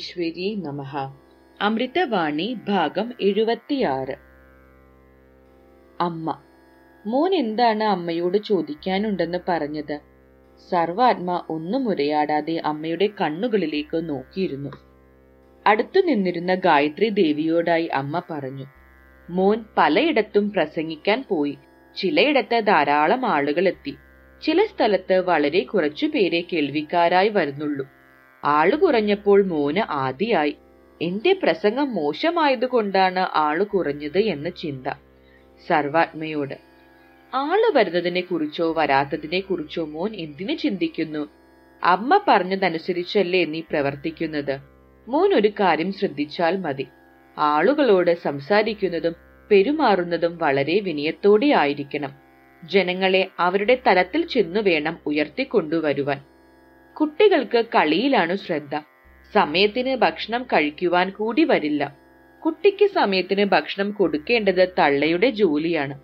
പരമേശ്വരി നമഃ. അമൃതവാണി ഭാഗം എഴുപത്തിയാറ്. അമ്മ മോൻ എന്താണ് അമ്മയോട് ചോദിക്കാനുണ്ടെന്ന് പറഞ്ഞത്? സർവാത്മ ഒന്നും ഉരയാടാതെ അമ്മയുടെ കണ്ണുകളിലേക്ക് നോക്കിയിരുന്നു. അടുത്തു നിന്നിരുന്ന ഗായത്രി ദേവിയോടായി അമ്മ പറഞ്ഞു മോൻ പലയിടത്തും പ്രസംഗിക്കാൻ പോയി. ചിലയിടത്ത് ധാരാളം ആളുകൾ എത്തി ചില സ്ഥലത്ത് വളരെ കുറച്ചു പേരെ കേൾവിക്കാരായി വരുന്നുള്ളൂ. ആൾ കുറഞ്ഞപ്പോൾ മോന് ആദിയായി. എന്റെ പ്രസംഗം മോശമായതുകൊണ്ടാണ് ആൾ കുറഞ്ഞത് എന്ന ചിന്ത സർവാത്മയോട്. ആൾ വരുന്നതിനെ കുറിച്ചോ വരാത്തതിനെ കുറിച്ചോ മോൻ എന്തിനു ചിന്തിക്കുന്നു? അമ്മ പറഞ്ഞതനുസരിച്ചല്ലേ നീ പ്രവർത്തിക്കുന്നത്. മോൻ ഒരു കാര്യം ശ്രദ്ധിച്ചാൽ മതി. ആളുകളോട് സംസാരിക്കുന്നതും പെരുമാറുന്നതും വളരെ വിനയത്തോടെ ആയിരിക്കണം. ജനങ്ങളെ അവരുടെ തലത്തിൽ ചെന്നു വേണം ഉയർത്തിക്കൊണ്ടുവരുവാൻ. കുട്ടികൾക്ക് കളിയിലാണ് ശ്രദ്ധ. സമയത്തിന് ഭക്ഷണം കഴിക്കുവാൻ കൂടി വരില്ല. കുട്ടിക്ക് സമയത്തിന് ഭക്ഷണം കൊടുക്കേണ്ടത് തള്ളയുടെ ജോലിയാണ്.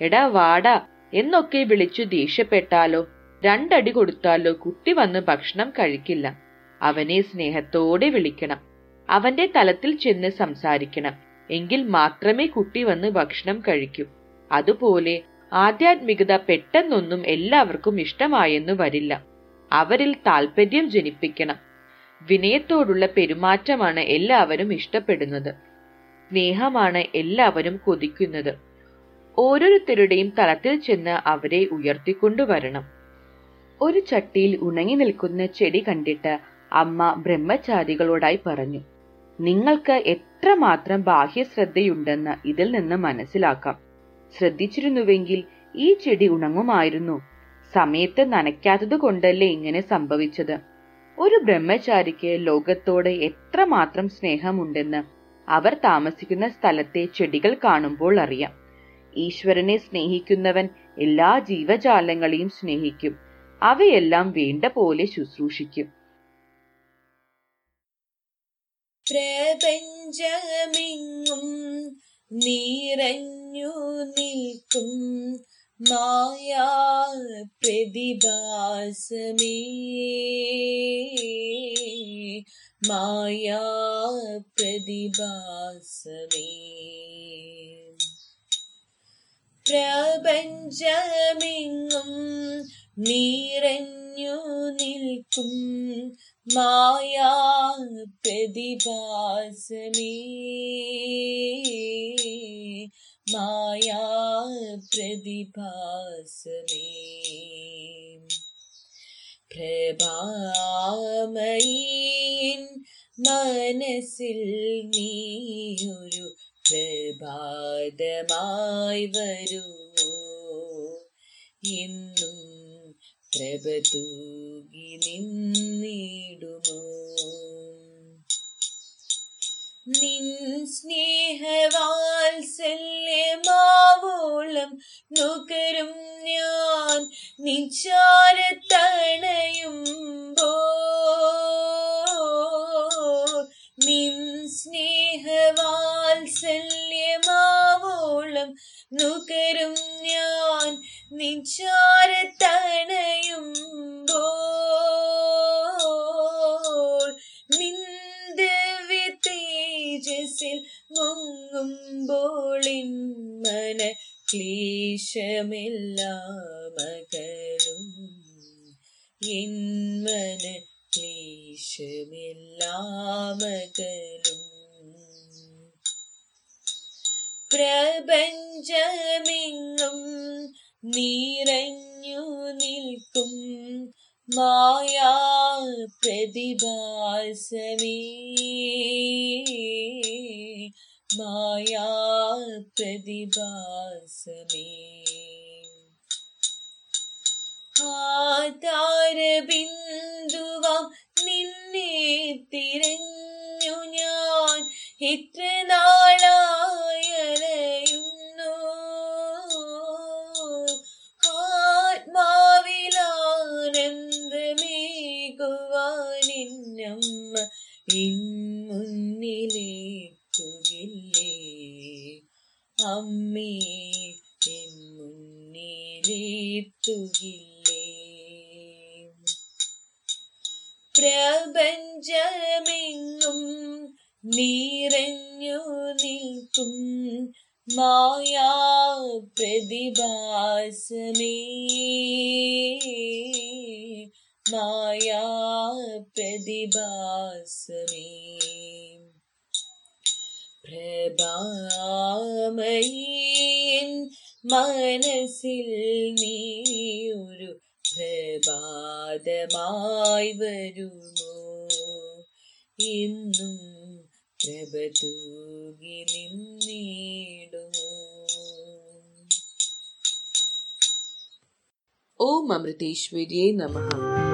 എടാ വാടാ എന്നൊക്കെ വിളിച്ചു ദേഷ്യപ്പെട്ടാലോ രണ്ടടി കൊടുത്താലോ കുട്ടി വന്ന് ഭക്ഷണം കഴിക്കില്ല. അവനെ സ്നേഹത്തോടെ വിളിക്കണം. അവന്റെ തലത്തിൽ ചെന്ന് സംസാരിക്കണം. എങ്കിൽ മാത്രമേ കുട്ടി വന്ന് ഭക്ഷണം കഴിക്കൂ. അതുപോലെ ആധ്യാത്മികത പെട്ടെന്നൊന്നും എല്ലാവർക്കും ഇഷ്ടമായെന്നു വരില്ല. അവരിൽ താല്പര്യം ജനിപ്പിക്കണം. വിനയത്തോടുള്ള പെരുമാറ്റമാണ് എല്ലാവരും ഇഷ്ടപ്പെടുന്നത്. സ്നേഹമാണ് എല്ലാവരും കൊതിക്കുന്നത്. ഓരോരുത്തരുടെയും തലത്തിൽ ചെന്ന് അവരെ ഉയർത്തിക്കൊണ്ടുവരണം. ഒരു ചട്ടിയിൽ ഉണങ്ങി നിൽക്കുന്ന ചെടി കണ്ടിട്ട് അമ്മ ബ്രഹ്മചാരികളോടായി പറഞ്ഞു നിങ്ങൾക്ക് എത്രമാത്രം ബാഹ്യശ്രദ്ധയുണ്ടെന്ന് ഇതിൽ നിന്ന് മനസ്സിലാക്കാം. ശ്രദ്ധിച്ചിരുന്നുവെങ്കിൽ ഈ ചെടി ഉണങ്ങുമായിരുന്നു. സമയത്ത് നനയ്ക്കാത്തത് കൊണ്ടല്ലേ ഇങ്ങനെ സംഭവിച്ചത്? ഒരു ബ്രഹ്മചാരിക്ക് ലോകത്തോട് എത്രമാത്രം സ്നേഹമുണ്ടെന്ന് അവർ താമസിക്കുന്ന സ്ഥലത്തെ ചെടികൾ കാണുമ്പോൾ അറിയാം. ഈശ്വരനെ സ്നേഹിക്കുന്നവൻ എല്ലാ ജീവജാലങ്ങളെയും സ്നേഹിക്കും. അവയെല്ലാം വേണ്ട പോലെ ശുശ്രൂഷിക്കും. പ്രപഞ്ചമിങ്ങും നിറഞ്ഞു നിൽക്കും. മായാ പ്രതിഭാസമേ. മായാ പ്രതിഭാസമേ. പ്രപഞ്ചമെങ്ങും നിറഞ്ഞു നിൽക്കും. മായാ പ്രതിഭാസമേ. പ്രതിഭാസമേ പ്രഭാമയീൻ മനസ്സിൽ നീയൊരു പ്രഭാതമായി വരൂ ഇന്നും പ്രഭ തൂകി നുകരും ഞാൻ നിച്ചാരത്തണയുമ്പോ നിൻ സ്നേഹവാത്സല്യമാവോളം നുകരും ഞാൻ നിച്ചാരത്തണയുമ്പോൾ നിന്ദവ്യ തേജസ്സിൽ മുങ്ങുമ്പോൾ മന ക്ലേശമെല്ലാം അകലും എൻ മന ക്ലേശമെല്ലാം അകലും പ്രപഞ്ചമെങ്ങും നിറഞ്ഞു നിൽക്കും മായാ പ്രതിഭാസമേ. മായാ പ്രതിഭാസമേ ആധാരബിന്ദുവാം നിന്നെ തിരഞ്ഞു ഞാൻ. ഇത്ര നാളായലയുന്നു. ആത്മാവിലാനന്ദമേകുവാനിന്നമ്മ ഇൻമുന്നിലേറ്റുകില്ലേ അമ്മേ എൻ പ്രപഞ്ചമെങ്ങും പ്രപഞ്ചമെങ്ങും നിറഞ്ഞു നിൽക്കും മായാ പ്രതിഭാസമേ. മായാ പ്രതിഭാസമേ. പ്രഭാമയീൻ മനസ്സിൽ നീ ഒരു പ്രഭാതമായി വരുമോ? ഇന്നും പ്രഭ തൂകി നിന്നിടുമോ? ഓം അമൃതേശ്വരിയെ നമഃ.